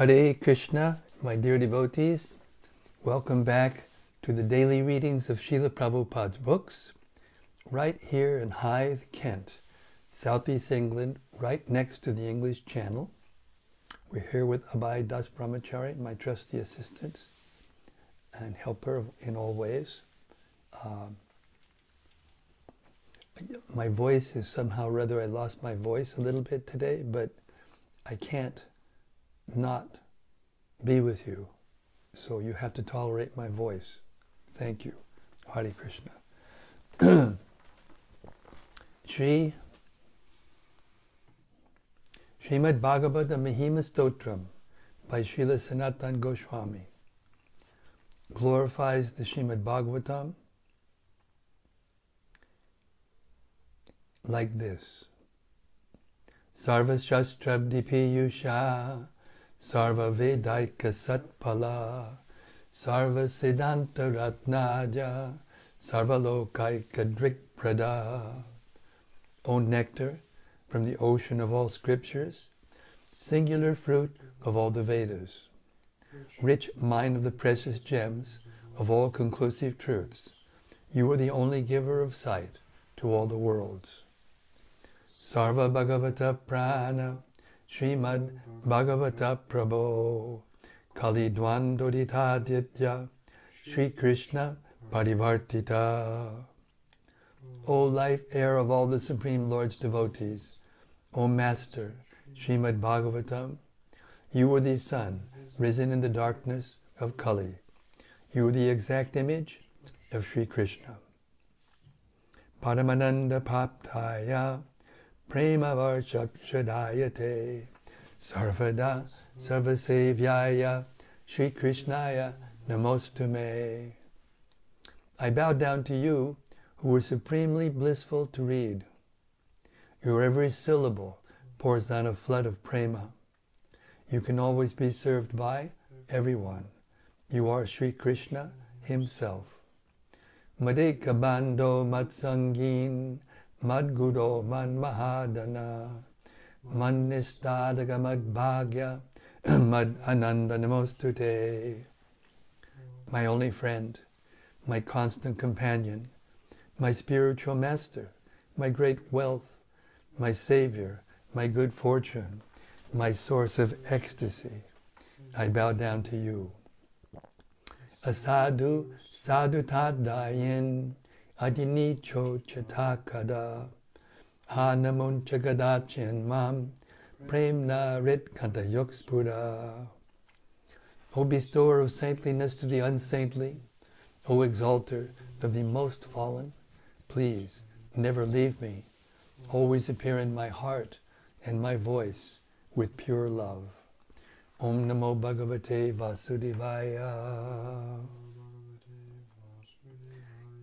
Hare Krishna, my dear devotees. Welcome back to the daily readings of Srila Prabhupada's books, right here in Hythe, Kent, southeast England, right next to the English Channel. We're here with Abhay Das Brahmachari, my trusty assistant and helper in all ways. Um, my voice is somehow rather I lost my voice a little bit today, but I can't not be with you. So you have to tolerate my voice. Thank you. Hare Krishna. Shri Srimad Bhagavata Mahima Stotram by Srila Sanatan Goswami glorifies the Srimad Bhagavatam like this. Sarva Shastrabdi Piyusha Sarva Vedaika Satpala Sarva Siddhanta Ratnaja Sarva Lokaika Drikprada O nectar from the ocean of all scriptures, singular fruit of all the Vedas, rich mine of the precious gems of all conclusive truths, you are the only giver of sight to all the worlds. Sarva Bhagavata Prana Srimad Bhagavata Prabho Kali Dvandoditaditya Sri Krishna Parivartita O life air of all the Supreme Lord's devotees, O Master, Srimad Bhagavatam, you are the sun risen in the darkness of Kali. You are the exact image of Sri Krishna. Paramananda Paptaya Prema Varshakshadayate Sarvada Sarvasevyaya Sri Krishnaya Namostume. I bow down to you who were supremely blissful to read. Your every syllable pours down a flood of prema. You can always be served by everyone. You are Sri Krishna himself. Madeka bando matsangin madguro man mahadana man nistadaga madbhagya mad ananda namostute. My only friend, my constant companion, my spiritual master, my great wealth, my savior, my good fortune, my source of ecstasy. I bow down to you. Asadu sadhu tadayin adinicho chatakada hanamun chagadachin mam premna rit kanta yokspura. O bestower of saintliness to the unsaintly, O exalter of the most fallen, Please never leave me. Always appear in my heart and my voice with pure love. Om Namo Bhagavate Vasudevaya.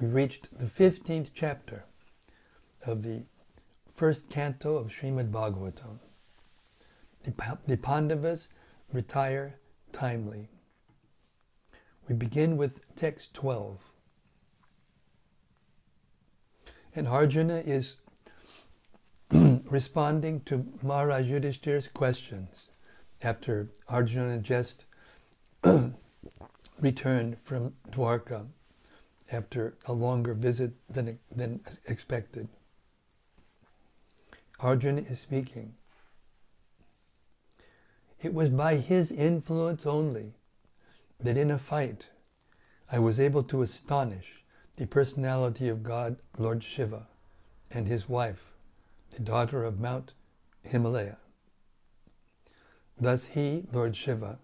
we reached the 15th chapter of the first canto of Srimad Bhagavatam. The, the Pandavas retire timely. We begin with text 12. And Arjuna is responding to Maharaj questions after Arjuna just returned from Dwarka after a longer visit than, than expected. Arjun is speaking. It was by his influence only that in a fight I was able to astonish the personality of God, Lord Shiva, and his wife, the daughter of Mount Himalaya. Thus he, Lord Shiva,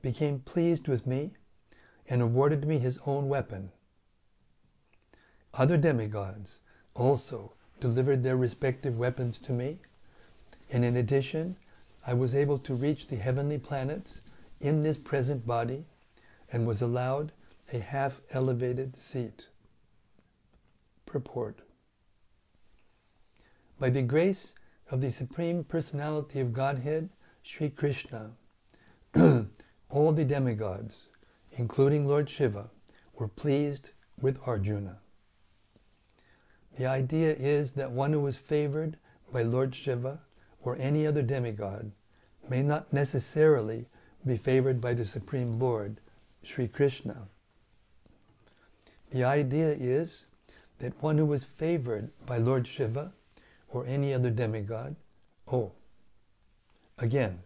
became pleased with me and awarded me his own weapon. Other demigods also delivered their respective weapons to me, and in addition, I was able to reach the heavenly planets in this present body and was allowed a half elevated seat. Purport By the grace of the Supreme Personality of Godhead, Sri Krishna, all the demigods, including Lord Shiva, were pleased with Arjuna. The idea is that one who is favored by Lord Shiva or any other demigod may not necessarily be favored by the Supreme Lord, Sri Krishna. The idea is that one who is favored by Lord Shiva or any other demigod, oh, again,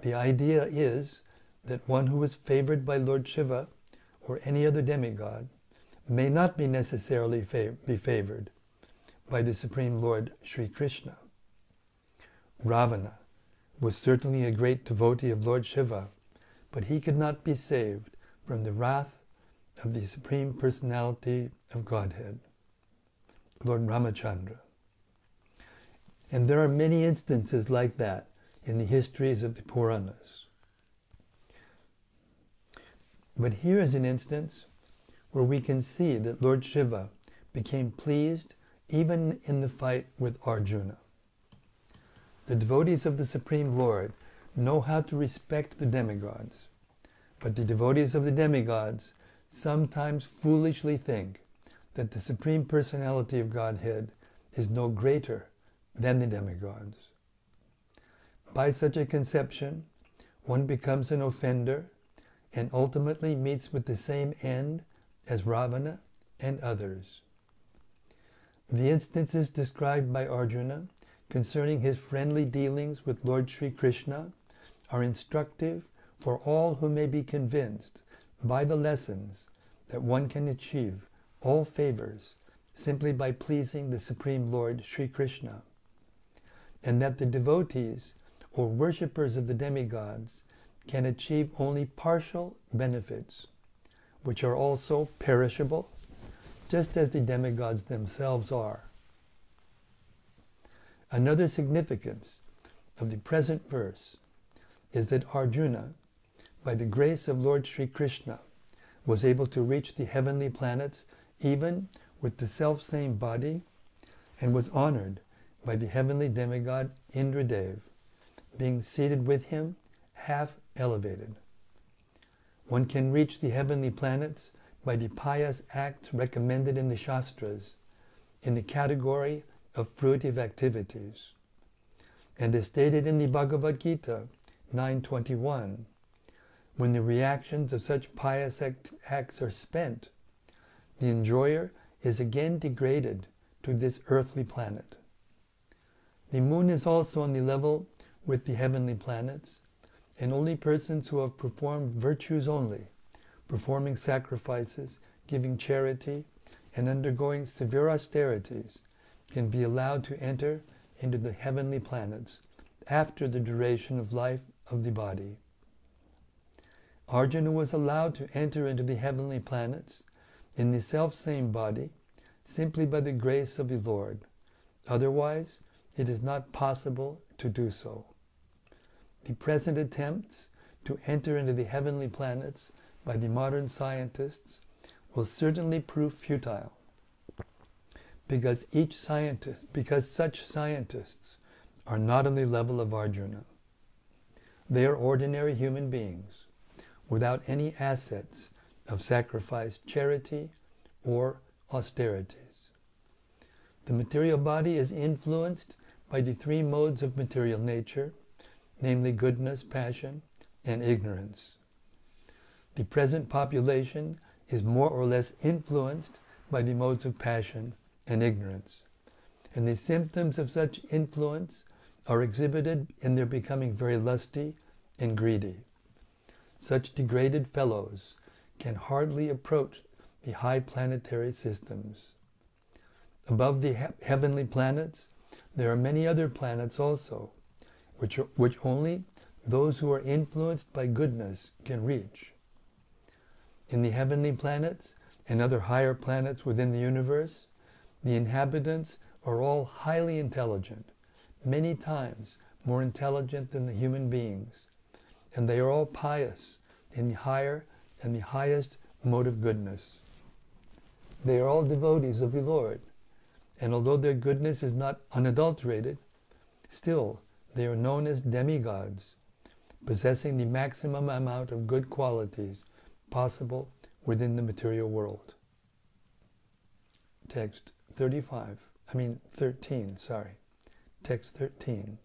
the idea is that one who is favored by Lord Shiva or any other demigod may not be necessarily fav- be favored by the Supreme Lord Sri Krishna. Ravana was certainly a great devotee of Lord Shiva, but he could not be saved from the wrath of the Supreme Personality of Godhead, Lord Ramachandra. And there are many instances like that in the histories of the Puranas. But here is an instance where we can see that Lord Shiva became pleased even in the fight with Arjuna. The devotees of the Supreme Lord know how to respect the demigods, but the devotees of the demigods sometimes foolishly think that the Supreme Personality of Godhead is no greater than the demigods. By such a conception, one becomes an offender and ultimately meets with the same end as Ravana and others. The instances described by Arjuna concerning his friendly dealings with Lord Sri Krishna are instructive for all who may be convinced by the lessons that one can achieve all favors simply by pleasing the Supreme Lord Sri Krishna, and that the devotees or worshippers of the demigods can achieve only partial benefits, which are also perishable, just as the demigods themselves are. Another significance of the present verse is that Arjuna, by the grace of Lord Sri Krishna, was able to reach the heavenly planets even with the self same body and was honored by the heavenly demigod Indradev, being seated with him half elevated. One can reach the heavenly planets by the pious acts recommended in the Shastras in the category of fruitive activities. And as stated in the Bhagavad Gita 921, when the reactions of such pious act- acts are spent, the enjoyer is again degraded to this earthly planet. The moon is also on the level with the heavenly planets, and only persons who have performed virtues only, performing sacrifices, giving charity, and undergoing severe austerities, can be allowed to enter into the heavenly planets after the duration of life of the body. Arjuna was allowed to enter into the heavenly planets in the self same body simply by the grace of the Lord. Otherwise, it is not possible to do so. The present attempts to enter into the heavenly planets by the modern scientists will certainly prove futile because each scientist because such scientists are not on the level of Arjuna. They are ordinary human beings without any assets of sacrifice, charity, or austerities. The material body is influenced by the three modes of material nature, namely goodness, passion, and ignorance. The present population is more or less influenced by the modes of passion and ignorance. And the symptoms of such influence are exhibited in their becoming very lusty and greedy. Such degraded fellows can hardly approach the high planetary systems. Above the he- heavenly planets, there are many other planets also, which, which only those who are influenced by goodness can reach. In the heavenly planets and other higher planets within the universe, the inhabitants are all highly intelligent, many times more intelligent than the human beings, and they are all pious in the higher and the highest mode of goodness. They are all devotees of the Lord, and although their goodness is not unadulterated, still they are known as demigods, possessing the maximum amount of good qualities possible within the material world. Text 35, I mean 13, sorry. Text 13.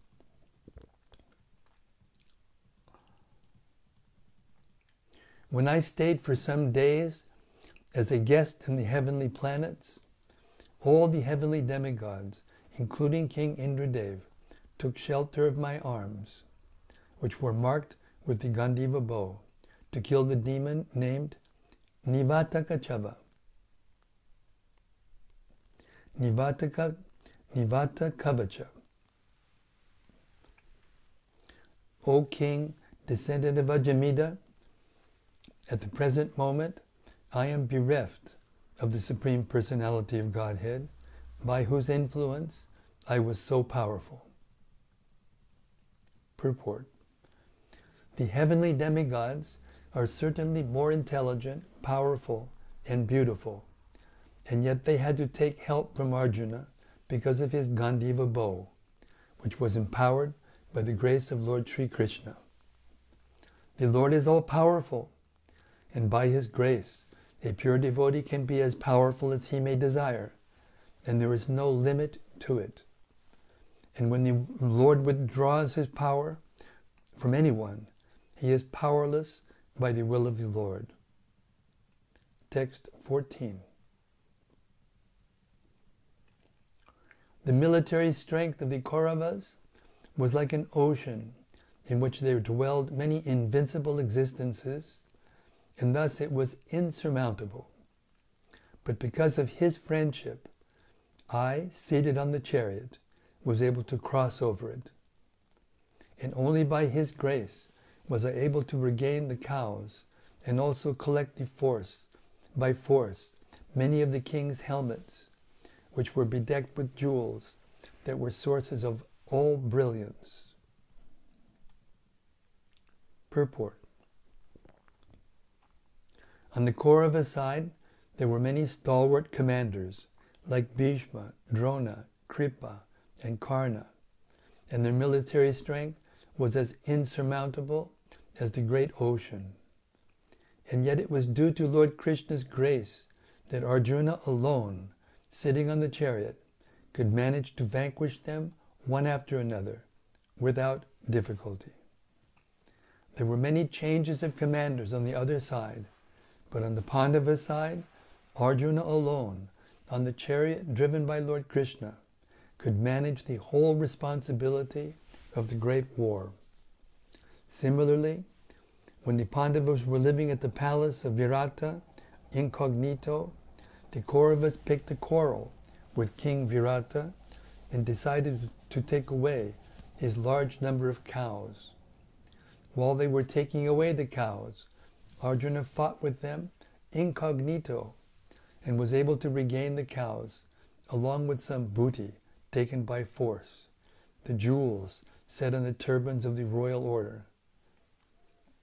When I stayed for some days as a guest in the heavenly planets, all the heavenly demigods, including King Indradev, took shelter of my arms, which were marked with the Gandiva bow, to kill the demon named Nivatakachava. Nivataka, Nivata Kavacha. O King, descendant of Ajamida, at the present moment, I am bereft of the Supreme Personality of Godhead, by whose influence I was so powerful. Purport The heavenly demigods are certainly more intelligent, powerful, and beautiful, and yet they had to take help from Arjuna because of his Gandiva bow, which was empowered by the grace of Lord Sri Krishna. The Lord is all powerful and by His grace, a pure devotee can be as powerful as he may desire, and there is no limit to it. And when the Lord withdraws His power from anyone, he is powerless by the will of the Lord. Text 14. The military strength of the Kauravas was like an ocean in which there dwelled many invincible existences and thus it was insurmountable. But because of his friendship, I, seated on the chariot, was able to cross over it. And only by his grace was I able to regain the cows and also collect the force, by force, many of the king's helmets, which were bedecked with jewels that were sources of all brilliance. Purport on the Kauravas side, there were many stalwart commanders like Bhishma, Drona, Kripa, and Karna, and their military strength was as insurmountable as the great ocean. And yet it was due to Lord Krishna's grace that Arjuna alone, sitting on the chariot, could manage to vanquish them one after another without difficulty. There were many changes of commanders on the other side, but on the Pandava side, Arjuna alone, on the chariot driven by Lord Krishna, could manage the whole responsibility of the great war. Similarly, when the Pandavas were living at the palace of Virata, incognito, the Kauravas picked a quarrel with King Virata and decided to take away his large number of cows. While they were taking away the cows, Arjuna fought with them incognito and was able to regain the cows along with some booty taken by force, the jewels set on the turbans of the royal order.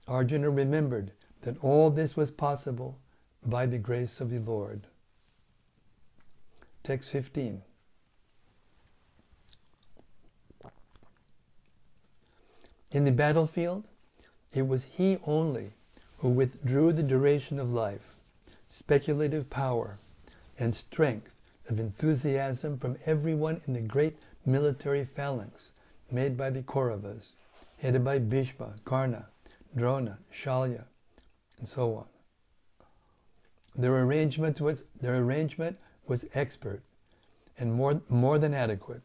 Arjuna remembered that all this was possible by the grace of the Lord. Text 15. In the battlefield, it was he only who withdrew the duration of life, speculative power, and strength of enthusiasm from everyone in the great military phalanx made by the Kauravas, headed by Bhishma, Karna, Drona, Shalya, and so on. Their arrangement was, their arrangement was expert and more, more than adequate.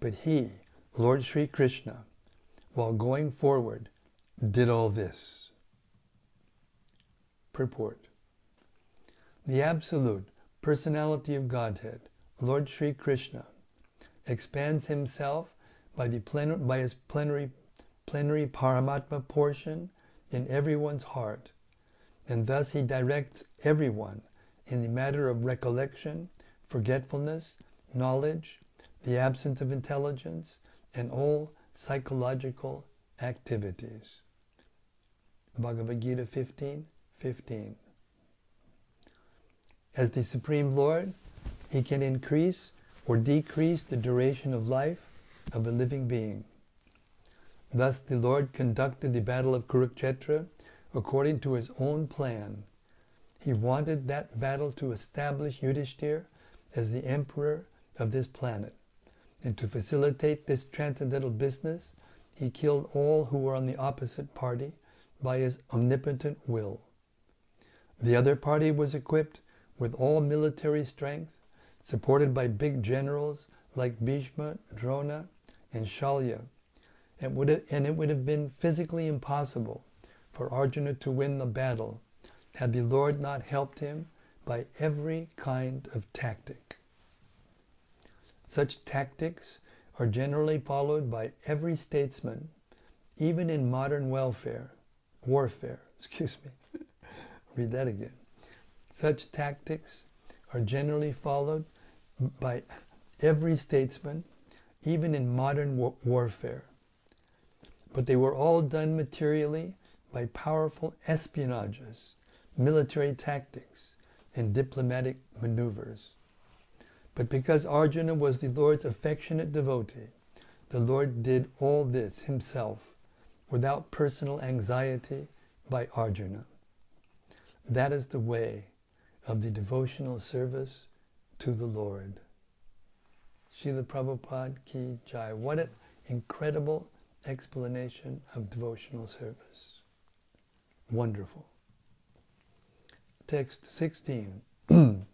But he, Lord Sri Krishna, while going forward, did all this. Purport The Absolute Personality of Godhead, Lord Sri Krishna, expands himself by, the plen- by his plenary, plenary Paramatma portion in everyone's heart, and thus he directs everyone in the matter of recollection, forgetfulness, knowledge, the absence of intelligence, and all psychological activities. Bhagavad Gita 15, 15. As the Supreme Lord, he can increase or decrease the duration of life of a living being. Thus the Lord conducted the battle of Kurukshetra according to his own plan. He wanted that battle to establish Yudhishthir as the emperor of this planet. And to facilitate this transcendental business, he killed all who were on the opposite party by his omnipotent will. The other party was equipped with all military strength, supported by big generals like Bhishma, Drona, and Shalya. And, would and it would have been physically impossible for Arjuna to win the battle had the Lord not helped him by every kind of tactic. Such tactics are generally followed by every statesman, even in modern welfare, warfare, excuse me. Read that again. Such tactics are generally followed by every statesman, even in modern wa- warfare. But they were all done materially by powerful espionages, military tactics, and diplomatic maneuvers. But because Arjuna was the Lord's affectionate devotee, the Lord did all this himself without personal anxiety by Arjuna. That is the way of the devotional service to the Lord. Srila Prabhupada ki jai. What an incredible explanation of devotional service. Wonderful. Text 16.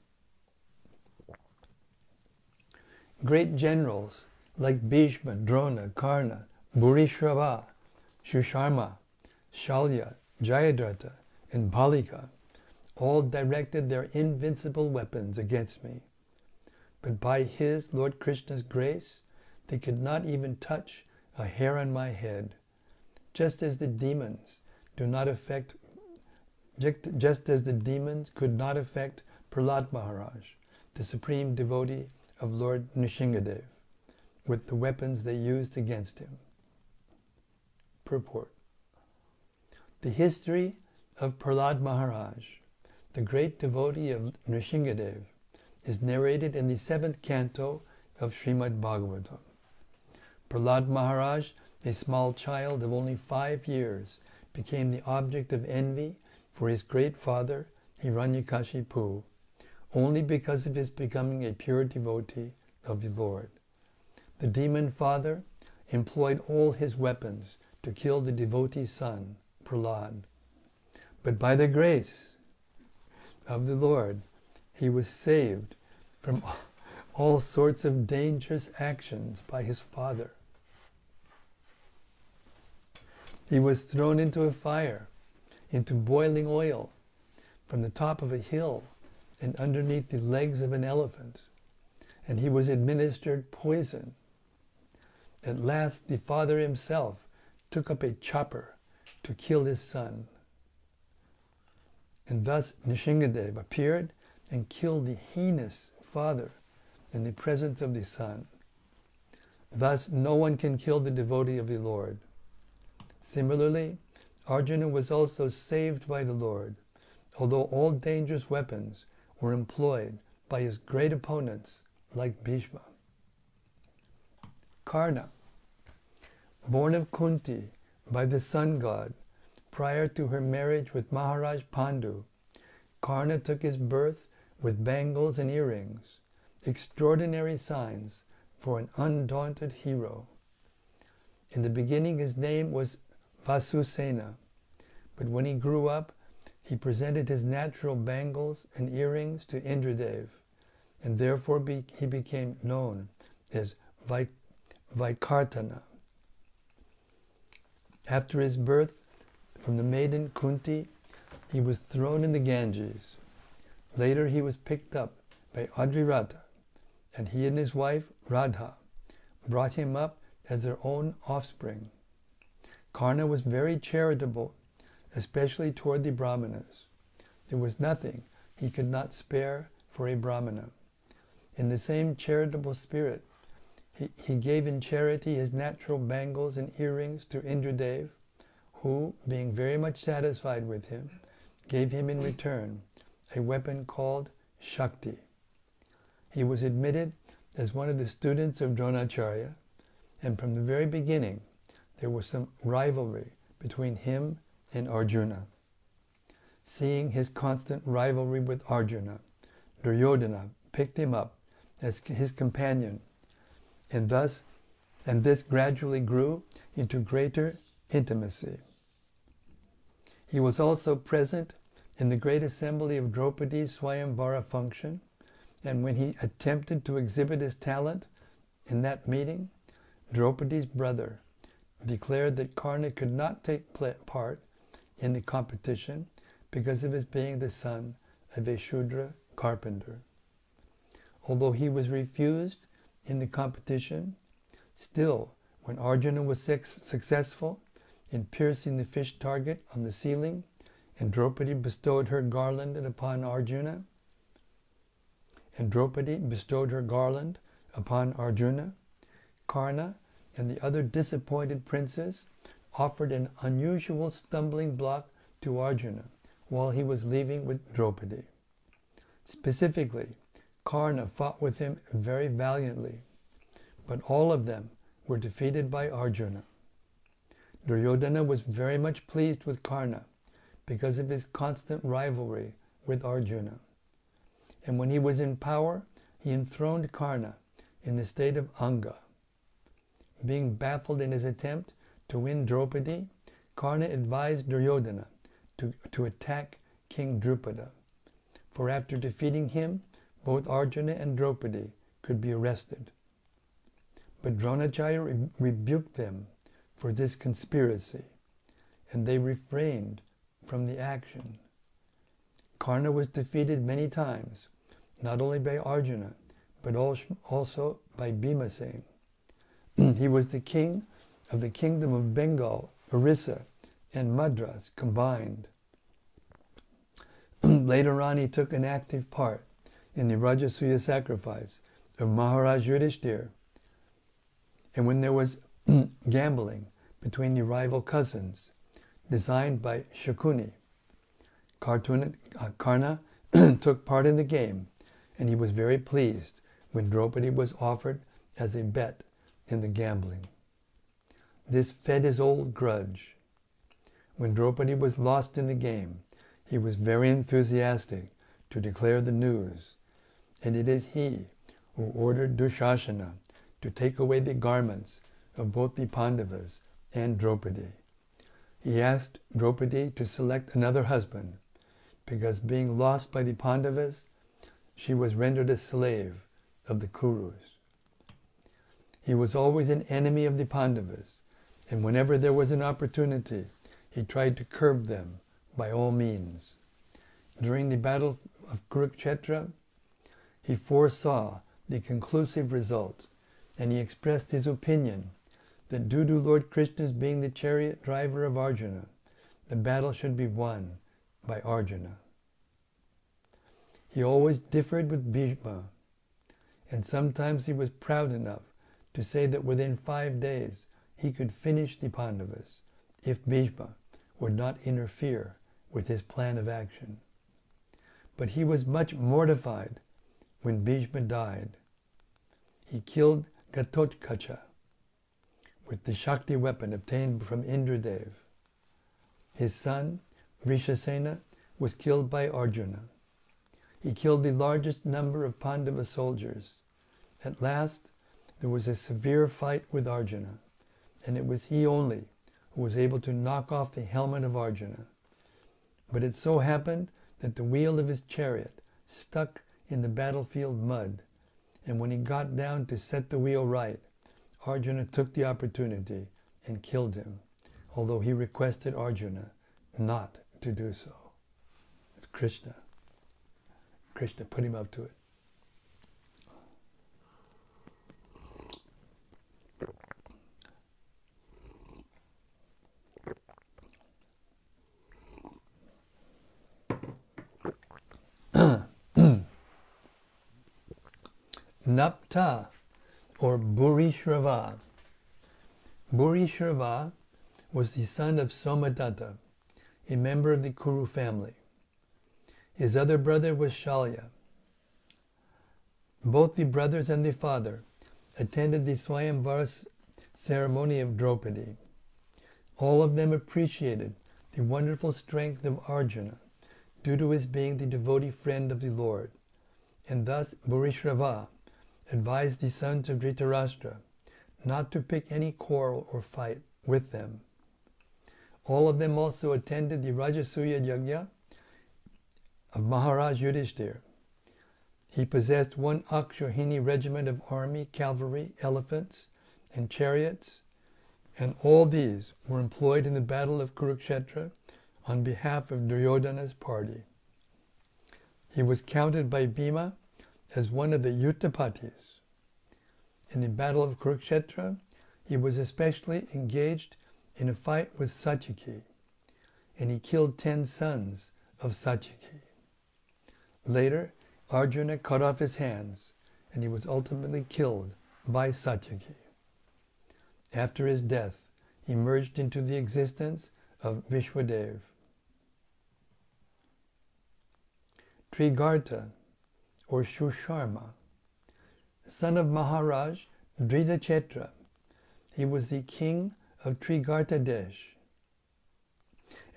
Great generals like Bhishma, Drona, Karna, Bhurishrava, Shusharma, Shalya, Jayadratha, and Bhalika all directed their invincible weapons against me. But by his, Lord Krishna's grace, they could not even touch a hair on my head, just as the demons do not affect, just as the demons could not affect Prahlad Maharaj, the supreme devotee of Lord Nrsingadev, with the weapons they used against him. Purport The history of Prahlad Maharaj, the great devotee of Nrsingadev, is narrated in the seventh canto of Srimad Bhagavatam. Prahlad Maharaj, a small child of only five years, became the object of envy for his great father, Hiranyakashipu, only because of his becoming a pure devotee of the Lord. The demon father employed all his weapons to kill the devotee's son, Prahlad. But by the grace of the Lord, he was saved from all sorts of dangerous actions by his father. He was thrown into a fire, into boiling oil, from the top of a hill and underneath the legs of an elephant, and he was administered poison. At last, the father himself took up a chopper to kill his son. And thus Nrsingadev appeared and killed the heinous father in the presence of the son. Thus, no one can kill the devotee of the Lord. Similarly, Arjuna was also saved by the Lord, although all dangerous weapons were employed by his great opponents like Bhishma. Karna, born of Kunti by the sun god prior to her marriage with Maharaj Pandu, Karna took his birth with bangles and earrings, extraordinary signs for an undaunted hero. In the beginning, his name was Vasusena, but when he grew up, he presented his natural bangles and earrings to Indradev, and therefore be, he became known as Vaik- Vaikartana. After his birth from the maiden Kunti, he was thrown in the Ganges. Later, he was picked up by Adhiratha, and he and his wife Radha brought him up as their own offspring. Karna was very charitable, especially toward the Brahmanas. There was nothing he could not spare for a Brahmana. In the same charitable spirit, he, he gave in charity his natural bangles and earrings to Indradev, who, being very much satisfied with him, gave him in return a weapon called Shakti. He was admitted as one of the students of Dronacharya, and from the very beginning there was some rivalry between him and Arjuna. Seeing his constant rivalry with Arjuna, Duryodhana picked him up as his companion, and thus and this gradually grew into greater intimacy. He was also present in the great assembly of Draupadi's Swayamvara function, and when he attempted to exhibit his talent in that meeting, Draupadi's brother declared that Karna could not take part in the competition because of his being the son of a Shudra carpenter. Although he was refused in the competition, still, when Arjuna was successful in piercing the fish target on the ceiling, and Draupadi bestowed her garland upon Arjuna, and Draupadi bestowed her garland upon Arjuna, Karna and the other disappointed princes offered an unusual stumbling block to Arjuna while he was leaving with Draupadi. Specifically, Karna fought with him very valiantly, but all of them were defeated by Arjuna. Duryodhana was very much pleased with Karna because of his constant rivalry with Arjuna. And when he was in power, he enthroned Karna in the state of Anga. Being baffled in his attempt to win Draupadi, Karna advised Duryodhana to, to attack King Drupada. For after defeating him, both Arjuna and Draupadi could be arrested. But Dronacharya re- rebuked them for this conspiracy, and they refrained from the action. Karna was defeated many times, not only by Arjuna, but also by Bhimasen. he was the king of the kingdom of Bengal, Orissa, and Madras combined. Later on, he took an active part in the Rajasuya sacrifice of Maharaj Yudhishthir. And when there was gambling between the rival cousins, designed by Shakuni, uh, Karna took part in the game, and he was very pleased when Draupadi was offered as a bet in the gambling. This fed his old grudge. When Draupadi was lost in the game, he was very enthusiastic to declare the news, and it is he who ordered Dushasana to take away the garments of both the Pandavas and Draupadi. He asked Draupadi to select another husband, because being lost by the Pandavas, she was rendered a slave of the Kurus. He was always an enemy of the Pandavas, and whenever there was an opportunity, he tried to curb them by all means. During the battle of Kurukshetra, he foresaw the conclusive result, and he expressed his opinion that due to Lord Krishna's being the chariot driver of Arjuna, the battle should be won by Arjuna. He always differed with Bhishma, and sometimes he was proud enough to say that within five days he could finish the Pandavas if Bhishma would not interfere with his plan of action. But he was much mortified when Bhishma died. He killed Ghatotkacha with the Shakti weapon obtained from Indradev. His son, Vrishasena, was killed by Arjuna. He killed the largest number of Pandava soldiers. At last, there was a severe fight with Arjuna, and it was he only who was able to knock off the helmet of Arjuna. But it so happened that the wheel of his chariot stuck in the battlefield mud, and when he got down to set the wheel right, Arjuna took the opportunity and killed him, although he requested Arjuna not to do so. It's Krishna. Krishna put him up to it. Napta or Bhurishrava. Bhurishrava was the son of Somadatta, a member of the Kuru family. His other brother was Shalya. Both the brothers and the father attended the Swayamvar ceremony of Draupadi. All of them appreciated the wonderful strength of Arjuna due to his being the devotee friend of the Lord. And thus Bhurishrava advised the sons of Dhritarashtra not to pick any quarrel or fight with them. All of them also attended the Rajasuya Yajna of Maharaj Yudhishthir. He possessed one Akshauhini regiment of army, cavalry, elephants, and chariots, and all these were employed in the battle of Kurukshetra on behalf of Duryodhana's party. He was counted by Bhima as one of the Yuddhapatis. In the battle of Kurukshetra, he was especially engaged in a fight with Satyaki, and he killed ten sons of Satyaki. Later, Arjuna cut off his hands, and he was ultimately killed by Satyaki. After his death, he merged into the existence of Vishwadev. Trigarta, or Shusharma, son of Maharaj Dhridachetra. He was the king of Trigarta Desh.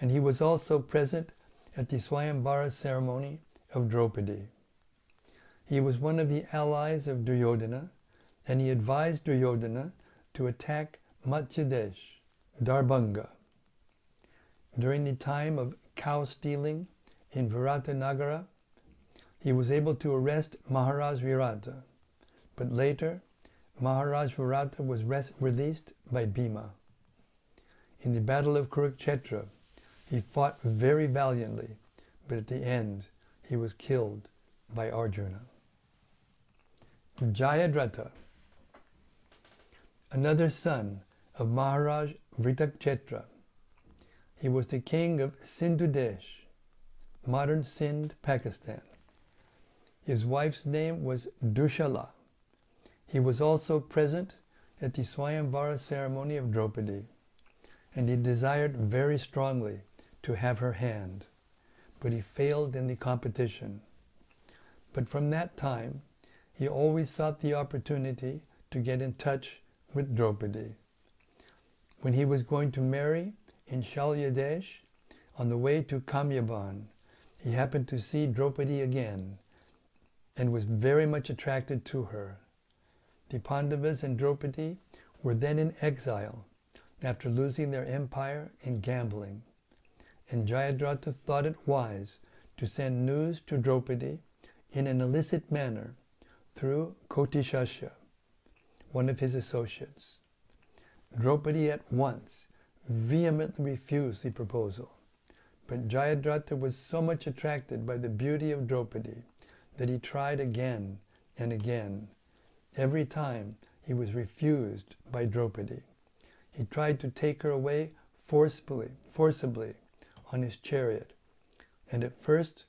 And he was also present at the Swayambara ceremony of Draupadi. He was one of the allies of Duryodhana, and he advised Duryodhana to attack Matsyadesh, Darbhanga. During the time of cow stealing in Nagara, he was able to arrest Maharaj Virata, but later Maharaj Virata was released by Bhima. In the Battle of Kurukshetra, he fought very valiantly, but at the end he was killed by Arjuna. Jayadratha another son of Maharaj Vritachetra. He was the king of Sindhu Desh, modern Sindh, Pakistan. His wife's name was Dushala. He was also present at the Swayamvara ceremony of Draupadi, and he desired very strongly to have her hand, but he failed in the competition. But from that time, he always sought the opportunity to get in touch with Draupadi. When he was going to marry in Shalyadesh, on the way to Kamyaban, he happened to see Draupadi again and was very much attracted to her. The Pandavas and Draupadi were then in exile after losing their empire in gambling, and Jayadratha thought it wise to send news to Draupadi in an illicit manner through Kotishasha one of his associates. Draupadi at once vehemently refused the proposal, but Jayadratha was so much attracted by the beauty of Draupadi that he tried again and again. Every time he was refused by Draupadi. He tried to take her away forcibly, forcibly on his chariot, and at first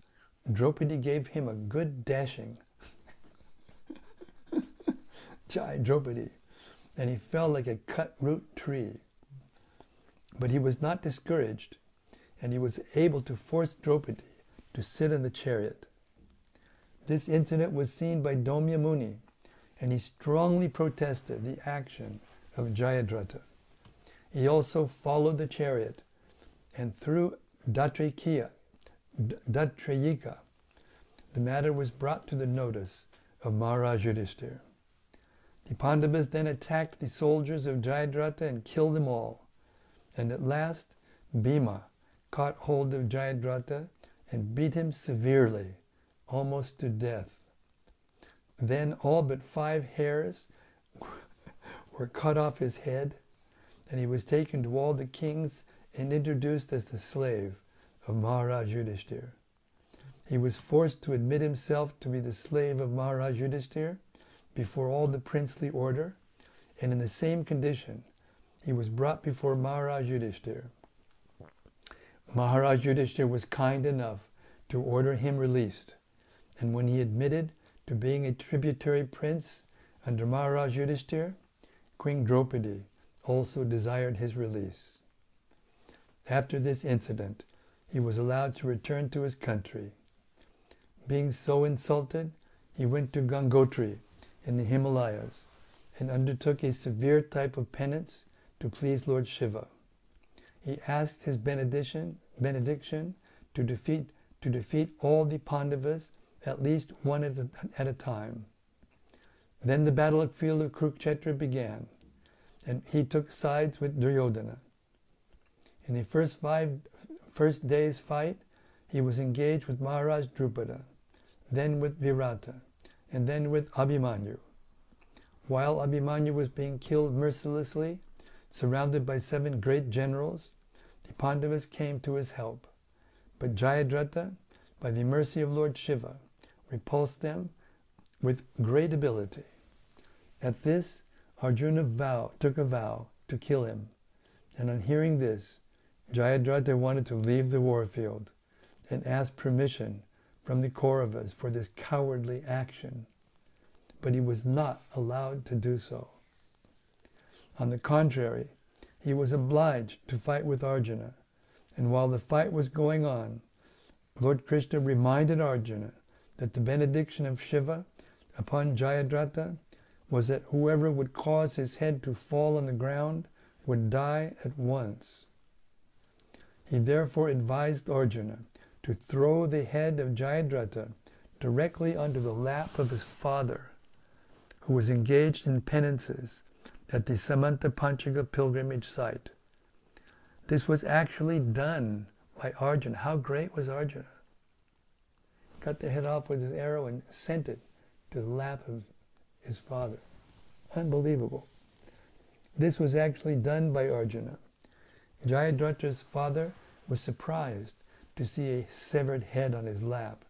Draupadi gave him a good dashing Jai Draupadi, and he fell like a cut root tree. But he was not discouraged, and he was able to force Draupadi to sit in the chariot. This incident was seen by Dhaumya Muni, and he strongly protested the action of Jayadratha. He also followed the chariot, and through Datrikiya, Datrayika, the matter was brought to the notice of Maharaj Yudhishthir. The Pandavas then attacked the soldiers of Jayadratha and killed them all. And at last, Bhima caught hold of Jayadratha and beat him severely, almost to death. Then all but five hairs were cut off his head, and he was taken to all the kings and introduced as the slave of Maharaj Yudhishthir. He was forced to admit himself to be the slave of Maharaj Yudhishthir before all the princely order, and in the same condition, he was brought before Maharaj Yudhishthir. Maharaj Yudhishthir was kind enough to order him released, and when he admitted to being a tributary prince under Maharaj Yudhishthir, Queen Draupadi also desired his release. After this incident, he was allowed to return to his country. Being so insulted, he went to Gangotri in the Himalayas and undertook a severe type of penance to please Lord Shiva. He asked his benediction, benediction to defeat to defeat all the Pandavas at least one at a, at a time. Then the battlefield of Kurukshetra began, and he took sides with Duryodhana. In the first five first day's fight, he was engaged with Maharaj Drupada, then with Virata, and then with Abhimanyu. While Abhimanyu was being killed mercilessly, surrounded by seven great generals, the Pandavas came to his help. But Jayadratha, by the mercy of Lord Shiva, repulsed them with great ability. At this, Arjuna vow, took a vow to kill him, and on hearing this, Jayadratha wanted to leave the war field and asked permission from the Kauravas for this cowardly action, but he was not allowed to do so. On the contrary, he was obliged to fight with Arjuna, and while the fight was going on, Lord Krishna reminded Arjuna that the benediction of Shiva upon Jayadratha was that whoever would cause his head to fall on the ground would die at once. He therefore advised Arjuna to throw the head of Jayadratha directly onto the lap of his father, who was engaged in penances at the Samanta Panchaka pilgrimage site. This was actually done by Arjuna. How great was Arjuna? Cut the head off with his arrow and sent it to the lap of his father. Unbelievable. This was actually done by Arjuna. Jayadratha's father was surprised to see a severed head on his lap,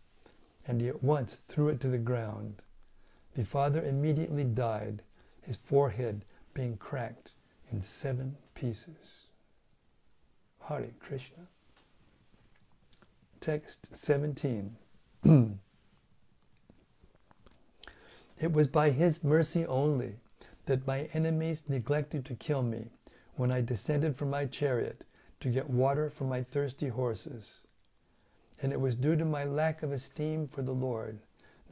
and he at once threw it to the ground. The father immediately died, his forehead being cracked in seven pieces. Hare Krishna. Text 17. it was by his mercy only that my enemies neglected to kill me when I descended from my chariot to get water for my thirsty horses. And it was due to my lack of esteem for the Lord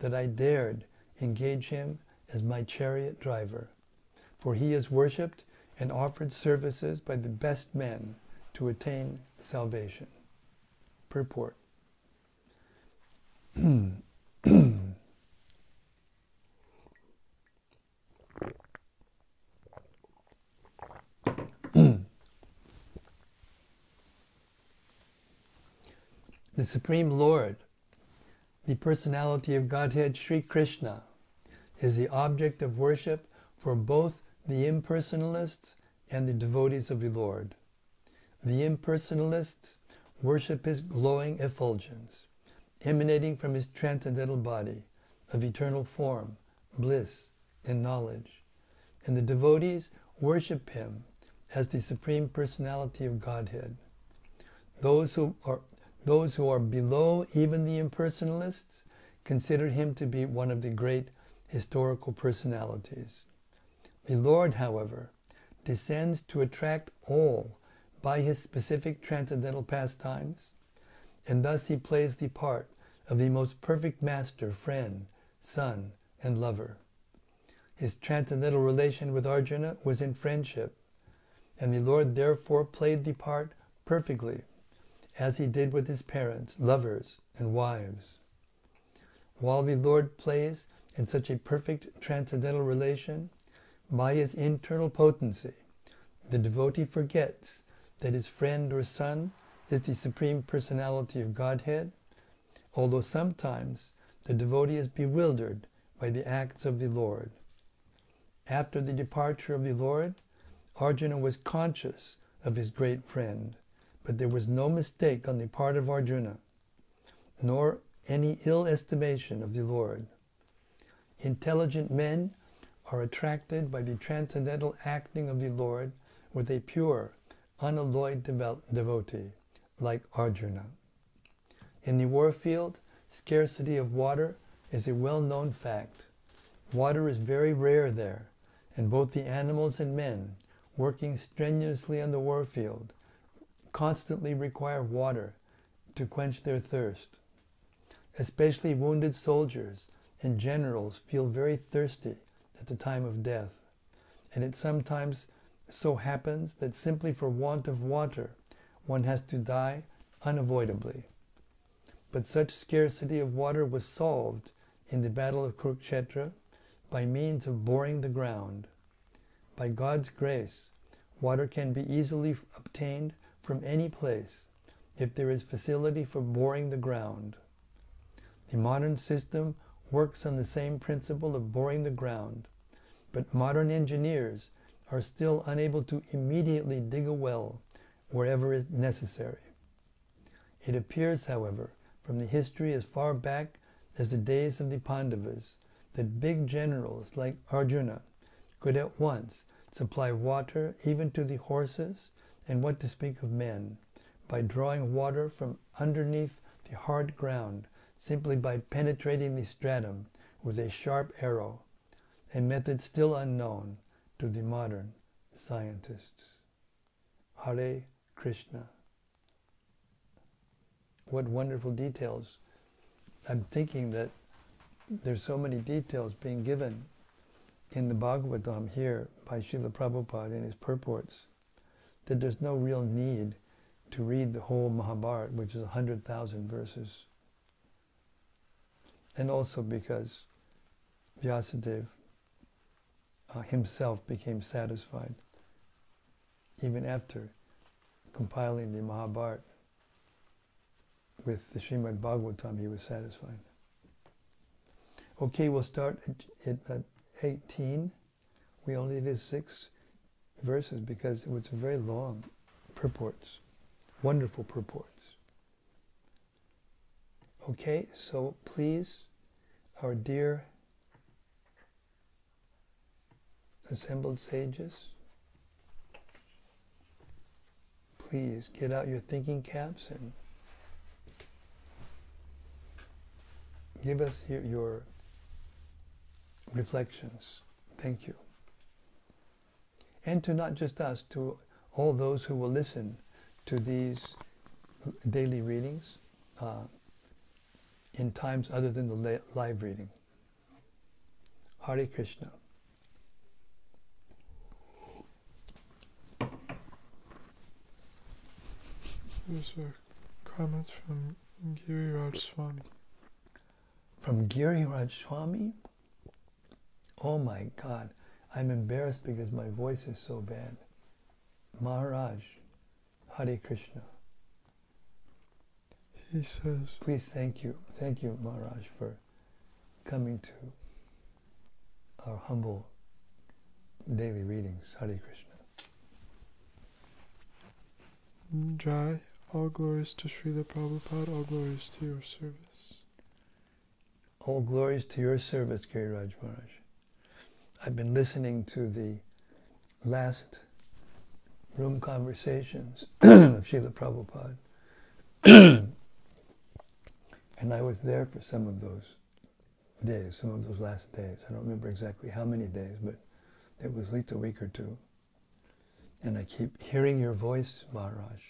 that I dared engage him as my chariot driver, for he is worshipped and offered services by the best men to attain salvation. Purport. The Supreme Lord, the personality of Godhead Sri Krishna, is the object of worship for both the impersonalists and the devotees of the Lord. The impersonalists worship his glowing effulgence, emanating from his transcendental body of eternal form, bliss, and knowledge. And the devotees worship him as the Supreme Personality of Godhead. Those who are those who are below even the impersonalists consider him to be one of the great historical personalities. The Lord, however, descends to attract all by his specific transcendental pastimes, and thus he plays the part of the most perfect master, friend, son, and lover. His transcendental relation with Arjuna was in friendship, and the Lord therefore played the part perfectly as he did with his parents, lovers, and wives. While the Lord plays in such a perfect transcendental relation, by his internal potency, the devotee forgets that his friend or son is the Supreme Personality of Godhead, although sometimes the devotee is bewildered by the acts of the Lord. After the departure of the Lord, Arjuna was conscious of his great friend. But there was no mistake on the part of Arjuna, nor any ill estimation of the Lord. Intelligent men are attracted by the transcendental acting of the Lord with a pure, unalloyed devotee, like Arjuna. In the war field, scarcity of water is a well known fact. Water is very rare there, and both the animals and men, working strenuously on the war field, constantly require water to quench their thirst. Especially wounded soldiers and generals feel very thirsty at the time of death, and it sometimes so happens that simply for want of water one has to die unavoidably. But such scarcity of water was solved in the Battle of Kurukshetra by means of boring the ground. By God's grace, water can be easily obtained from any place if there is facility for boring the ground. The modern system works on the same principle of boring the ground, but modern engineers are still unable to immediately dig a well wherever is necessary. It appears, however, from the history as far back as the days of the Pandavas, that big generals like Arjuna could at once supply water even to the horses, and what to speak of men, by drawing water from underneath the hard ground simply by penetrating the stratum with a sharp arrow, a method still unknown to the modern scientists. Hare Krishna. What wonderful details. I'm thinking that there's so many details being given in the Bhagavatam here by Srila Prabhupada in his purports that there's no real need to read the whole Mahabharata, which is 100,000 verses. And also because Vyasadeva uh, himself became satisfied even after compiling the Mahabharata with the Srimad Bhagavatam, he was satisfied. Okay, we'll start at, at 18. We only did six verses because it was very long purports, wonderful purports. Okay, so please, our dear assembled sages, please get out your thinking caps and give us your, your reflections. Thank you. And to not just us, to all those who will listen to these daily readings uh, in times other than the live reading. Hare Krishna. There's a comment from Giriraj Swami. From Giriraj Swami? Oh my God, I'm embarrassed because my voice is so bad. Maharaj, Hare Krishna. He says, Please thank you. Thank you, Maharaj, for coming to our humble daily readings. Hare Krishna. Jai, all glories to Srila Prabhupada, all glories to your service. All glories to your service, Giriraj Maharaj. I've been listening to the last room conversations of Srila Prabhupada. and I was there for some of those days, some of those last days. I don't remember exactly how many days, but it was at least a week or two. And I keep hearing your voice, Maharaj.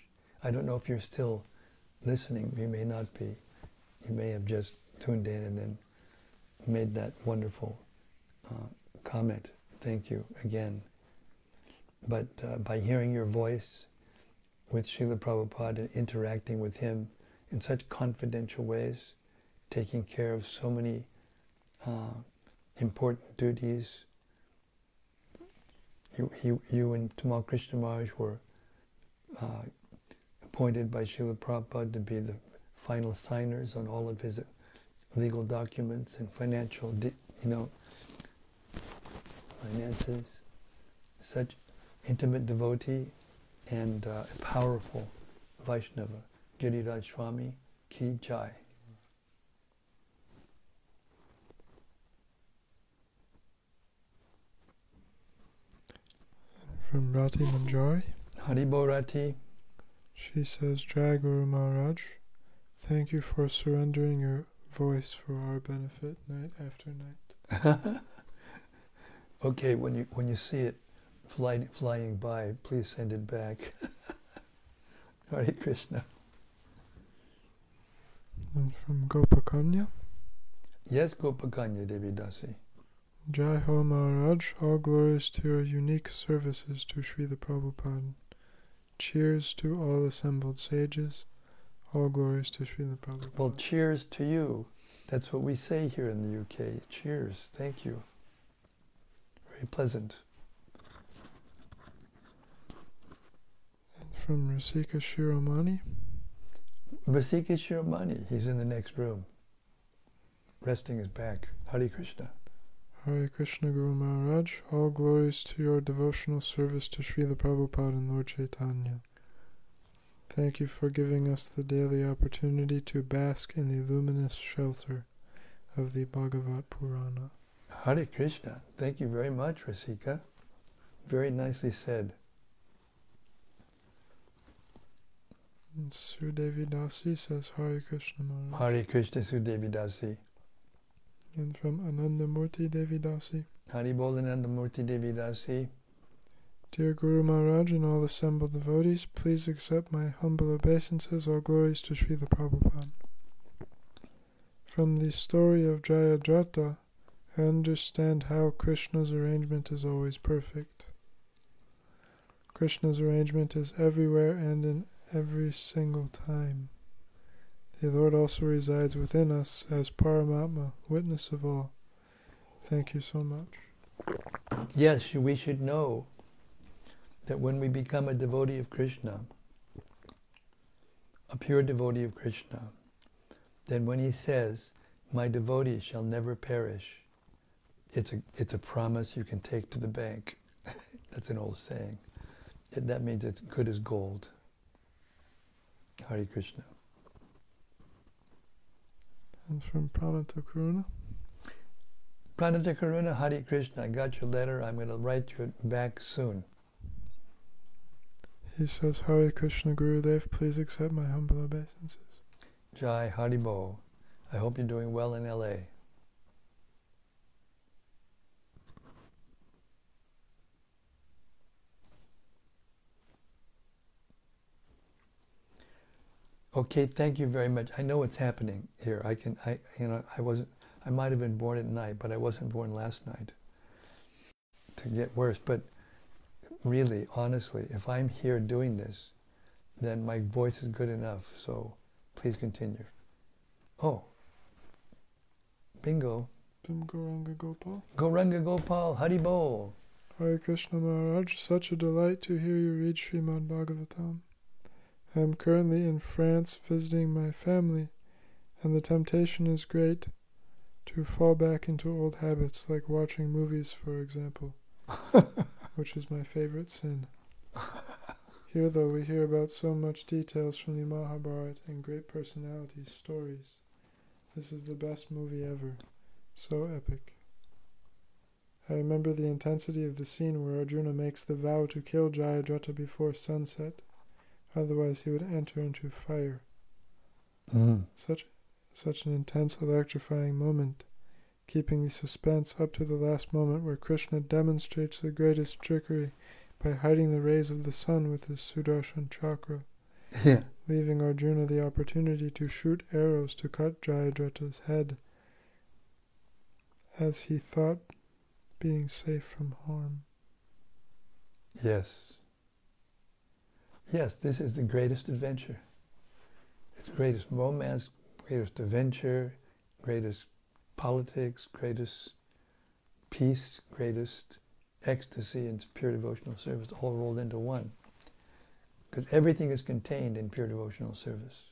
I don't know if you're still listening. You may not be. You may have just tuned in and then made that wonderful uh, comment. Thank you again. But uh, by hearing your voice with Srila Prabhupada and interacting with him in such confidential ways, taking care of so many uh, important duties, you, you, and Tamal Krishna Maharaj were uh, appointed by Srila Prabhupada to be the final signers on all of his legal documents and financial, you know, finances, such intimate devotee and uh, powerful Vaishnava, Giriraj Swami Ki Jai. From Rati Manjari. Haribo Rati. She says, Jai Guru Maharaj, thank you for surrendering your voice for our benefit night after night. Okay, when you when you see it flying flying by, please send it back. Hare Krishna. And from Gopakanya. Yes, Gopakanya Devi Dasi. Jai Ho Maharaj, all glories to your unique services to Srila Prabhupada. Cheers to all assembled sages. All glories to Srila Prabhupada. Well, cheers to you. That's what we say here in the UK. Cheers. Thank you. Very pleasant. And from Rasika Shiromani. Rasika Shiromani, he's in the next room, resting his back. Hare Krishna. Hare Krishna Guru Maharaj, all glories to your devotional service to Srila Prabhupada and Lord Chaitanya. Thank you for giving us the daily opportunity to bask in the luminous shelter of the Bhagavat Purana. Hare Krishna. Thank you very much, Rasika. Very nicely said. Sudevi Dasi says Hare Krishna Maharaj. Hare Krishna Sudevi Dasi. And from Anandamurti Devi Dasi. Hari Bol Anandamurti Devi Dasi. Dear Guru Maharaj and all assembled devotees, please accept my humble obeisances. All glories to Srila Prabhupada. From the story of Jayadratha, I understand how Krishna's arrangement is always perfect. Krishna's arrangement is everywhere and in every single time. The Lord also resides within us as Paramatma, witness of all. Thank you so much. Yes, we should know that when we become a devotee of Krishna, a pure devotee of Krishna, then when he says, My devotee shall never perish, it's a, it's a promise you can take to the bank. That's an old saying. It, that means it's good as gold. Hare Krishna. And from Pranata Karuna. Pranata Karuna Hare Krishna. I got your letter. I'm going to write you back soon. He says, Hare Krishna Guru Gurudev, please accept my humble obeisances. Jai Haribo. I hope you're doing well in LA. Okay, thank you very much. I know what's happening here. I can, I, you know, I wasn't, I might have been born at night, but I wasn't born last night. To get worse, but really, honestly, if I'm here doing this, then my voice is good enough. So please continue. Oh, bingo. From Gauranga Gopal. Gauranga Gopal, Haribo. Hare Krishna Maharaj, such a delight to hear you read Srimad Bhagavatam. I am currently in France visiting my family, and the temptation is great to fall back into old habits like watching movies, for example, which is my favorite sin. Here, though, we hear about so much details from the Mahabharata and great personalities' stories. This is the best movie ever. So epic. I remember the intensity of the scene where Arjuna makes the vow to kill Jayadratha before sunset, otherwise he would enter into fire. Mm. Such such an intense electrifying moment, keeping the suspense up to the last moment where Krishna demonstrates the greatest trickery by hiding the rays of the sun with his Sudarshan chakra, Yeah. leaving Arjuna the opportunity to shoot arrows to cut Jayadratha's head, as he thought being safe from harm. Yes. Yes, this is the greatest adventure. It's greatest romance, greatest adventure, greatest politics, greatest peace, greatest ecstasy and pure devotional service, all rolled into one. Because everything is contained in pure devotional service.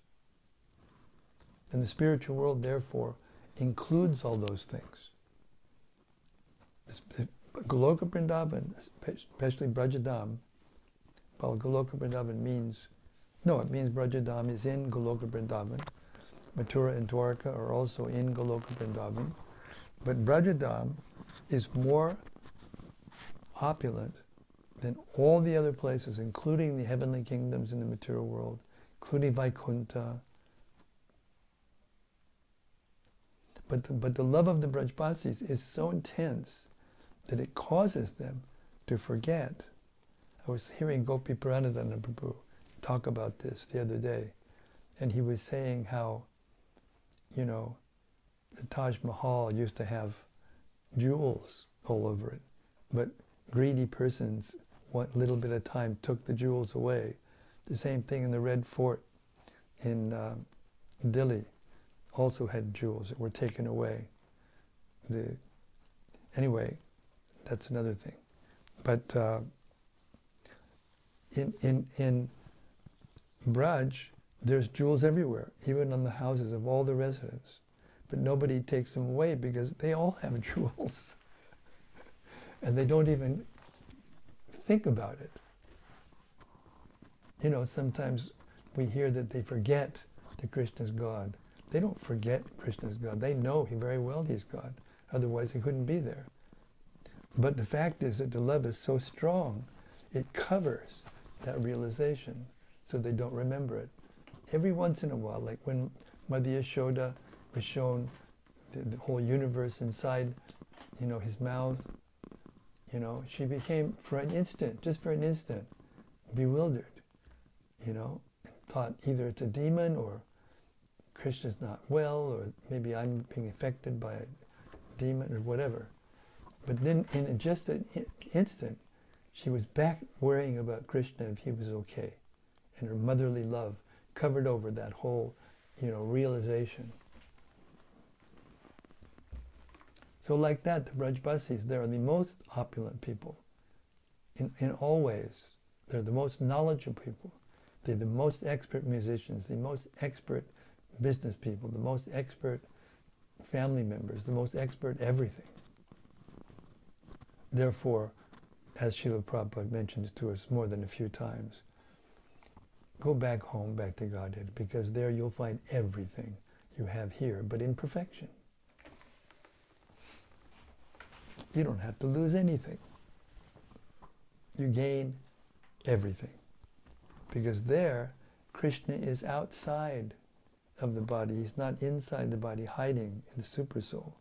And the spiritual world, therefore, includes all those things. Goloka Vrindavan, especially Brajadham, well, Goloka Vrindavan means, no, it means Brajadham is in Goloka Vrindavan. Mathura and Dwarka are also in Goloka Vrindavan. But Brajadham is more opulent than all the other places, including the heavenly kingdoms in the material world, including Vaikuntha. But the, but the love of the Brajbasis is so intense that it causes them to forget. I was hearing Gopiparanadhana Prabhu talk about this the other day, and he was saying how, you know, the Taj Mahal used to have jewels all over it, but greedy persons, what little bit of time, took the jewels away. The same thing in the Red Fort in uh, Delhi also had jewels that were taken away. The anyway, that's another thing. But uh, in in in Braj, there's jewels everywhere, even on the houses of all the residents. But nobody takes them away because they all have jewels. and they don't even think about it. You know, sometimes we hear that they forget that Krishna's God. They don't forget Krishna's God. They know he very well he's God. Otherwise he couldn't be there. But the fact is that the love is so strong, it covers that realization so they don't remember it. Every once in a while, like when Mother Yashoda was shown the, the whole universe inside, you know, his mouth, you know, she became, for an instant, just for an instant, bewildered, you know, thought either it's a demon or Krishna's not well, or maybe I'm being affected by a demon or whatever. But then in just an instant, she was back worrying about Krishna if he was okay. And her motherly love covered over that whole, you know, realization. So like that, the Brajbasis, they're the most opulent people. In, in all ways. They're the most knowledgeable people. They're the most expert musicians, the most expert business people, the most expert family members, the most expert everything. Therefore, as Srila Prabhupada to us more than a few times, go back home, back to Godhead, because there you'll find everything you have here, but in perfection. You don't have to lose anything. You gain everything. Because there, Krishna is outside of the body. He's not inside the body, hiding in the supersoul.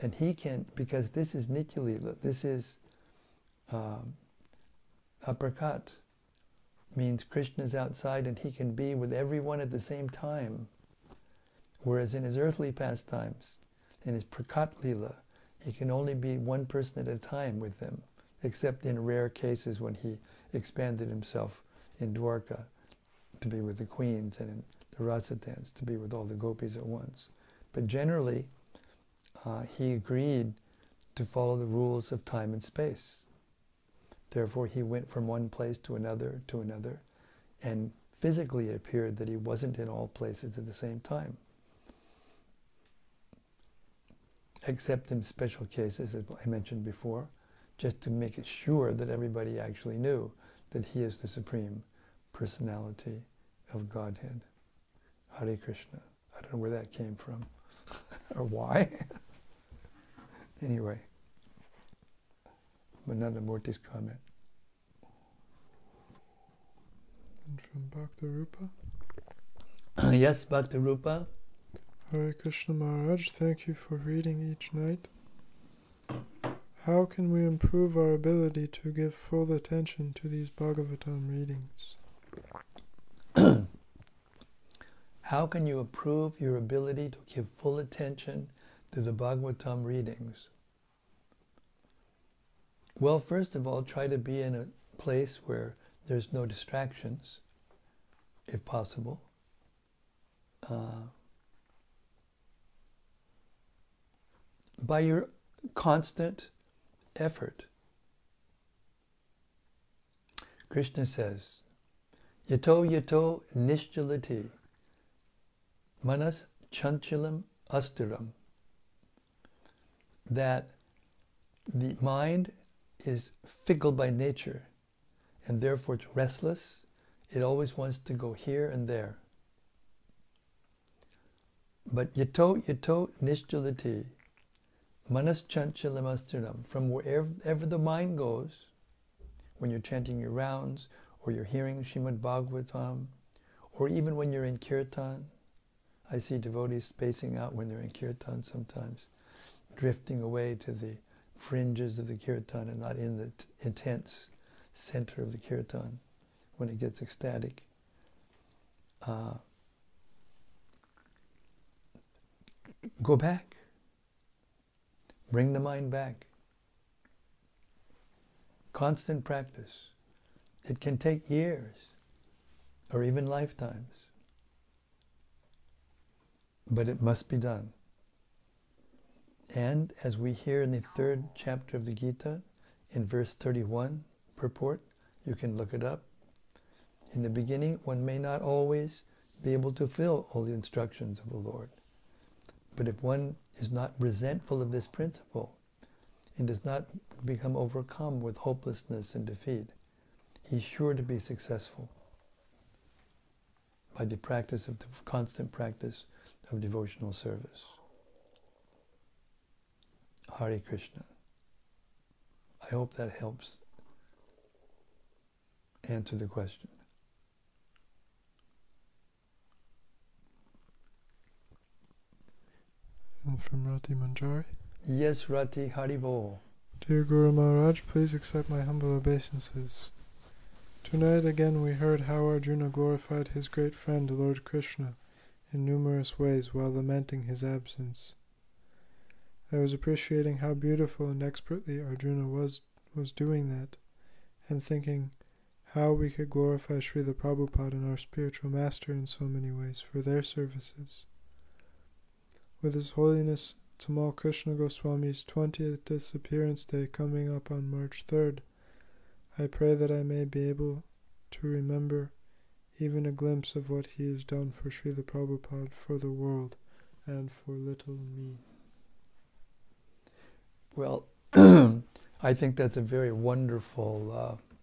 And he can, because this is Nityalila, this is um, aprakat, means Krishna is outside and he can be with everyone at the same time. Whereas in his earthly pastimes, in his prakat he can only be one person at a time with them, except in rare cases when he expanded himself in Dwarka to be with the queens and in the rasa dance to be with all the gopis at once. But generally, uh, he agreed to follow the rules of time and space. Therefore, he went from one place to another to another, and physically it appeared that he wasn't in all places at the same time. Except in special cases, as I mentioned before, just to make it sure that everybody actually knew that he is the Supreme Personality of Godhead. Hare Krishna. I don't know where that came from or why. anyway, Mananda Murti's comment. And from Bhakta Rupa. Uh, yes, Bhakta Rupa. Hare Krishna Maharaj, thank you for reading each night. How can we improve our ability to give full attention to these Bhagavatam readings? How can you improve your ability to give full attention to the Bhagavatam readings? Well, first of all, try to be in a place where there's no distractions, if possible. Uh, by your constant effort. Krishna says, Yato yato nishchalati manas chanchalam astiram. That the mind is fickle by nature and therefore it's restless. It always wants to go here and there. But yato yato nishchalati Manas chanchalam From wherever the mind goes, when you're chanting your rounds, or you're hearing Shrimad Bhagavatam, or even when you're in kirtan, I see devotees spacing out when they're in kirtan sometimes, drifting away to the fringes of the kirtan and not in the t- intense center of the kirtan. when it gets ecstatic. Uh, go back. Bring the mind back. Constant practice. It can take years or even lifetimes, but it must be done. And as we hear in the third chapter of the Gita, in verse 31, purport, you can look it up. In the beginning, one may not always be able to fill all the instructions of the Lord. But if one is not resentful of this principle and does not become overcome with hopelessness and defeat, he's sure to be successful by the practice of the constant practice of devotional service. Hare Krishna. I hope that helps answer the question. And from Rati Manjari. Yes, Rati Haribo. Dear Guru Maharaj, please accept my humble obeisances. Tonight again we heard how Arjuna glorified his great friend Lord Krishna in numerous ways while lamenting his absence. I was appreciating how beautiful and expertly Arjuna was was doing that, and thinking how we could glorify Sri Srila Prabhupada and our spiritual master in so many ways for their services. With His Holiness Tamal Krishna Goswami's 20th disappearance day coming up on March 3rd, I pray that I may be able to remember even a glimpse of what he has done for Sri Srila Prabhupada, for the world, and for little me. Well, I think that's a very wonderful uh,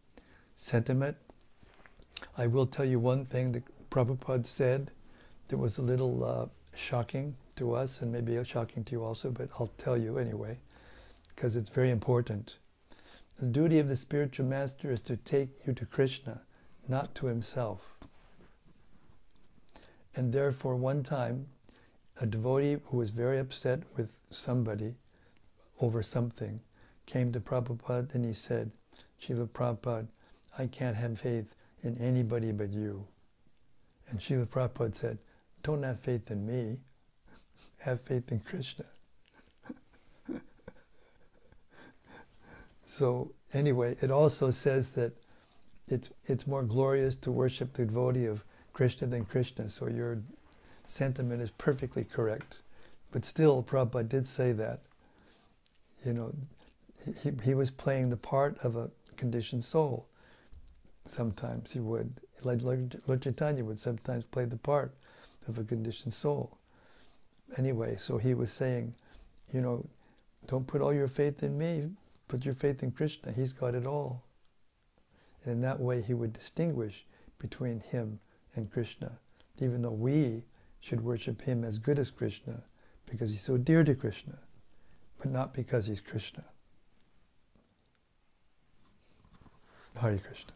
sentiment. I will tell you one thing that Prabhupada said that was a little uh, shocking to us and maybe shocking to you also, but I'll tell you anyway, because it's very important. The duty of the spiritual master is to take you to Krishna, not to himself. And therefore, one time, a devotee who was very upset with somebody over something came to Prabhupada and he said, Srila Prabhupada, I can't have faith in anybody but you. And Srila Prabhupada said, Don't have faith in me, have faith in Krishna. so, anyway, it also says that it's, it's more glorious to worship the devotee of Krishna than Krishna. So, your sentiment is perfectly correct. But still, Prabhupada did say that. You know, he, he was playing the part of a conditioned soul. Sometimes he would, like Lord Chaitanya would sometimes play the part of a conditioned soul. Anyway, so he was saying, you know, don't put all your faith in me, put your faith in Krishna. He's got it all. And in that way, he would distinguish between him and Krishna, even though we should worship him as good as Krishna because he's so dear to Krishna, but not because he's Krishna. Hare Krishna.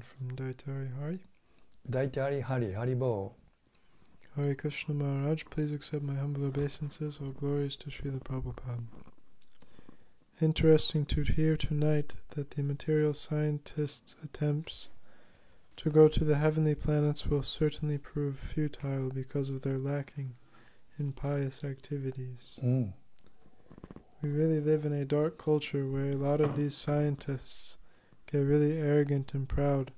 From Daitari Hari. Daitari Hari, Haribo. Hare Krishna Maharaj, please accept my humble obeisances. All glories to Srila Prabhupada. Interesting to hear tonight that the material scientists' attempts to go to the heavenly planets will certainly prove futile because of their lacking in pious activities. Mm. We really live in a dark culture where a lot of these scientists get really arrogant and proud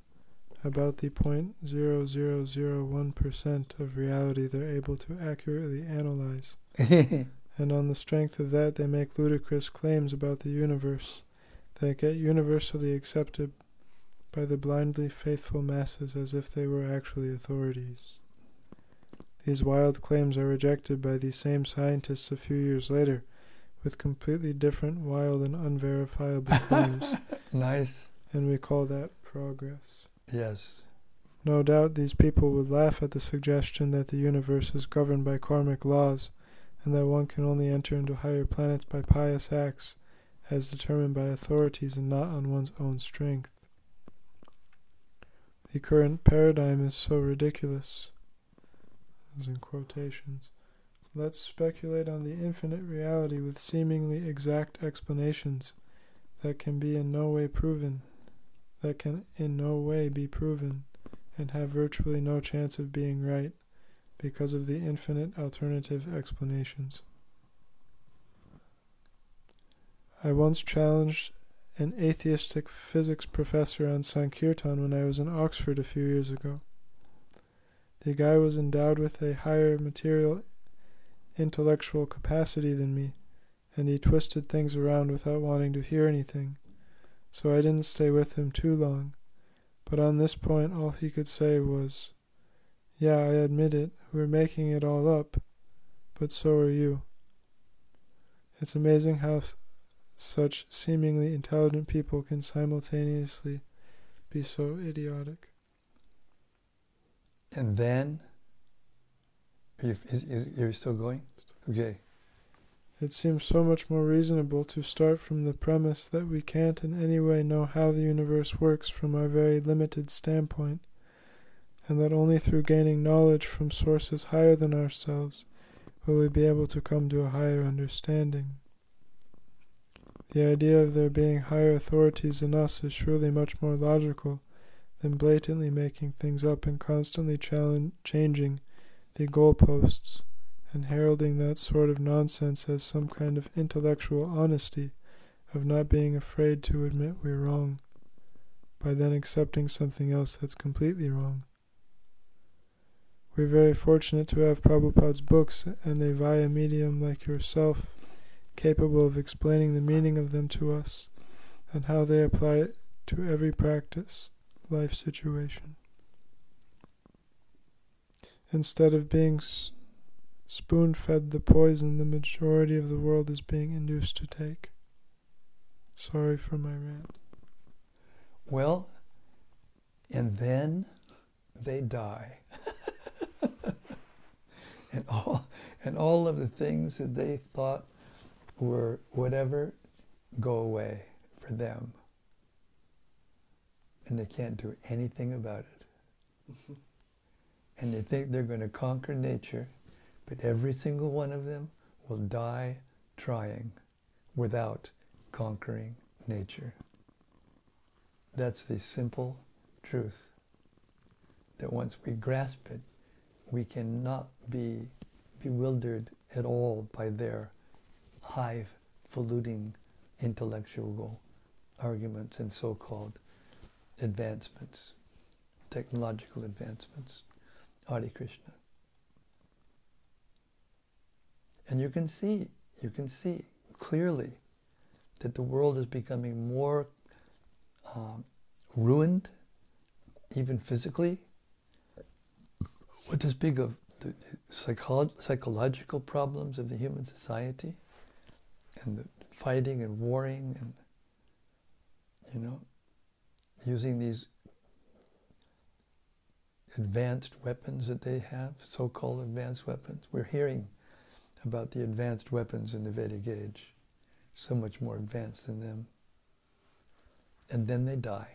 about the 0.0001% of reality they're able to accurately analyze. and on the strength of that, they make ludicrous claims about the universe that get universally accepted by the blindly faithful masses as if they were actually authorities. These wild claims are rejected by these same scientists a few years later with completely different, wild, and unverifiable claims. nice. And we call that progress. Yes. No doubt these people would laugh at the suggestion that the universe is governed by karmic laws and that one can only enter into higher planets by pious acts as determined by authorities and not on one's own strength. The current paradigm is so ridiculous. As in quotations. Let's speculate on the infinite reality with seemingly exact explanations that can be in no way proven, that can in no way be proven, and have virtually no chance of being right because of the infinite alternative explanations. I once challenged an atheistic physics professor on Sankirtan when I was in Oxford a few years ago. The guy was endowed with a higher material intellectual capacity than me, and he twisted things around without wanting to hear anything, so I didn't stay with him too long. But on this point, all he could say was, Yeah, I admit it, we're making it all up, but so are you. It's amazing how such seemingly intelligent people can simultaneously be so idiotic. And then, are you, is, is, are you still going? Okay. It seems so much more reasonable to start from the premise that we can't in any way know how the universe works from our very limited standpoint, and that only through gaining knowledge from sources higher than ourselves will we be able to come to a higher understanding. The idea of there being higher authorities than us is surely much more logical than blatantly making things up and constantly changing the goalposts and heralding that sort of nonsense as some kind of intellectual honesty of not being afraid to admit we're wrong, by then accepting something else that's completely wrong. We're very fortunate to have Prabhupada's books and a via medium like yourself capable of explaining the meaning of them to us and how they apply it to every practice, life situation. Instead of being spoon fed the poison the majority of the world is being induced to take. Sorry for my rant. Well, and then they die. and all and all of the things that they thought were whatever go away for them. And they can't do anything about it. Mm-hmm. and they think they're going to conquer nature, but every single one of them will die trying without conquering nature. That's the simple truth. That once we grasp it, we cannot be bewildered at all by their highfalutin intellectual arguments and so-called advancements, technological advancements. Hare Krishna. And you can see, you can see clearly that the world is becoming more um, ruined, even physically. What to speak of the psycholo- psychological problems of the human society? and the fighting and warring and you know using these advanced weapons that they have, so-called advanced weapons. We're hearing about the advanced weapons in the Vedic age, so much more advanced than them. And then they die.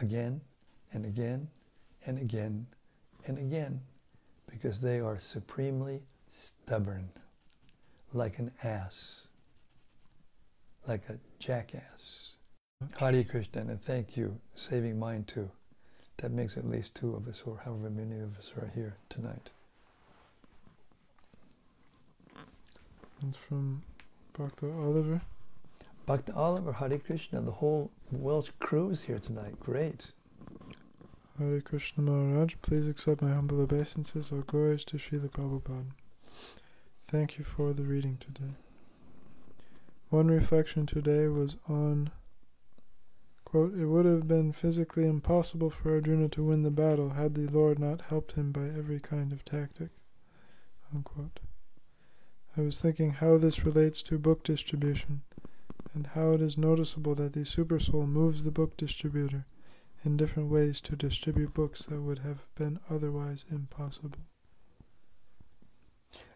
Again and again and again and again because they are supremely stubborn like an ass, like a jackass. Hare Krishna, and thank you, saving mine too. That makes at least two of us, or however many of us are here tonight. It's from Bhakta Oliver. Bhakta Oliver, Hare Krishna, the whole Welsh crew is here tonight. Great. Hare Krishna Maharaj, please accept my humble obeisances. All glories to Srila Prabhupada. Thank you for the reading today. One reflection today was on quote, It would have been physically impossible for Arjuna to win the battle had the Lord not helped him by every kind of tactic. Unquote. I was thinking how this relates to book distribution, and how it is noticeable that the Supersoul moves the book distributor in different ways to distribute books that would have been otherwise impossible.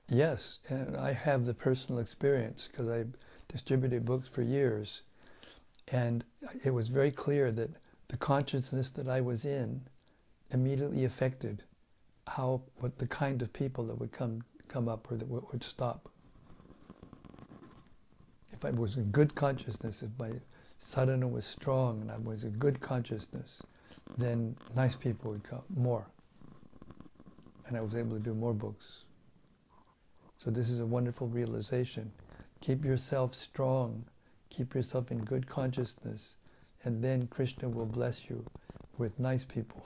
Yes, and I have the personal experience because I distributed books for years. And it was very clear that the consciousness that I was in immediately affected how, what the kind of people that would come, come up or that would stop. If I was in good consciousness, if my sadhana was strong and I was in good consciousness, then nice people would come more. And I was able to do more books. So this is a wonderful realization. Keep yourself strong, keep yourself in good consciousness, and then Krishna will bless you with nice people.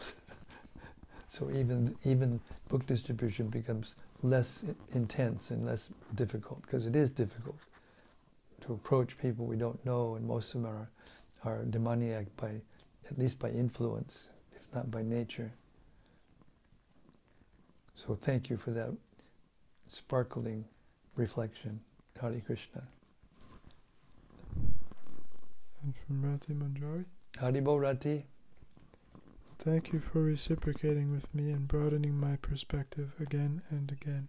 so even even book distribution becomes less intense and less difficult because it is difficult to approach people we don't know, and most of them are are demoniac by at least by influence, if not by nature. So thank you for that sparkling reflection. Hare Krishna. And from Rati Manjari. Haribol Rati. Thank you for reciprocating with me and broadening my perspective again and again.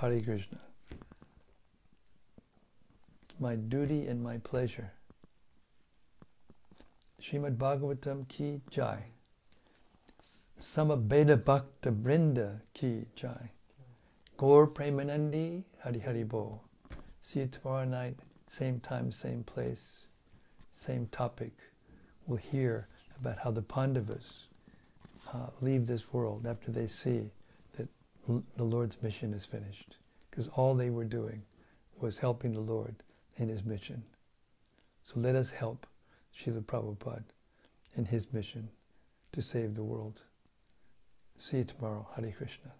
Hare Krishna. My duty and my pleasure. Srimad Bhagavatam ki jai. Samabeda Bhakta Brinda ki jai. Gaur Premanandi Hari Hari Bo. See you tomorrow night, same time, same place, same topic. We'll hear about how the Pandavas uh, leave this world after they see that l- the Lord's mission is finished. Because all they were doing was helping the Lord in his mission. So let us help Srila Prabhupada in his mission to save the world. See you tomorrow. Hare Krishna.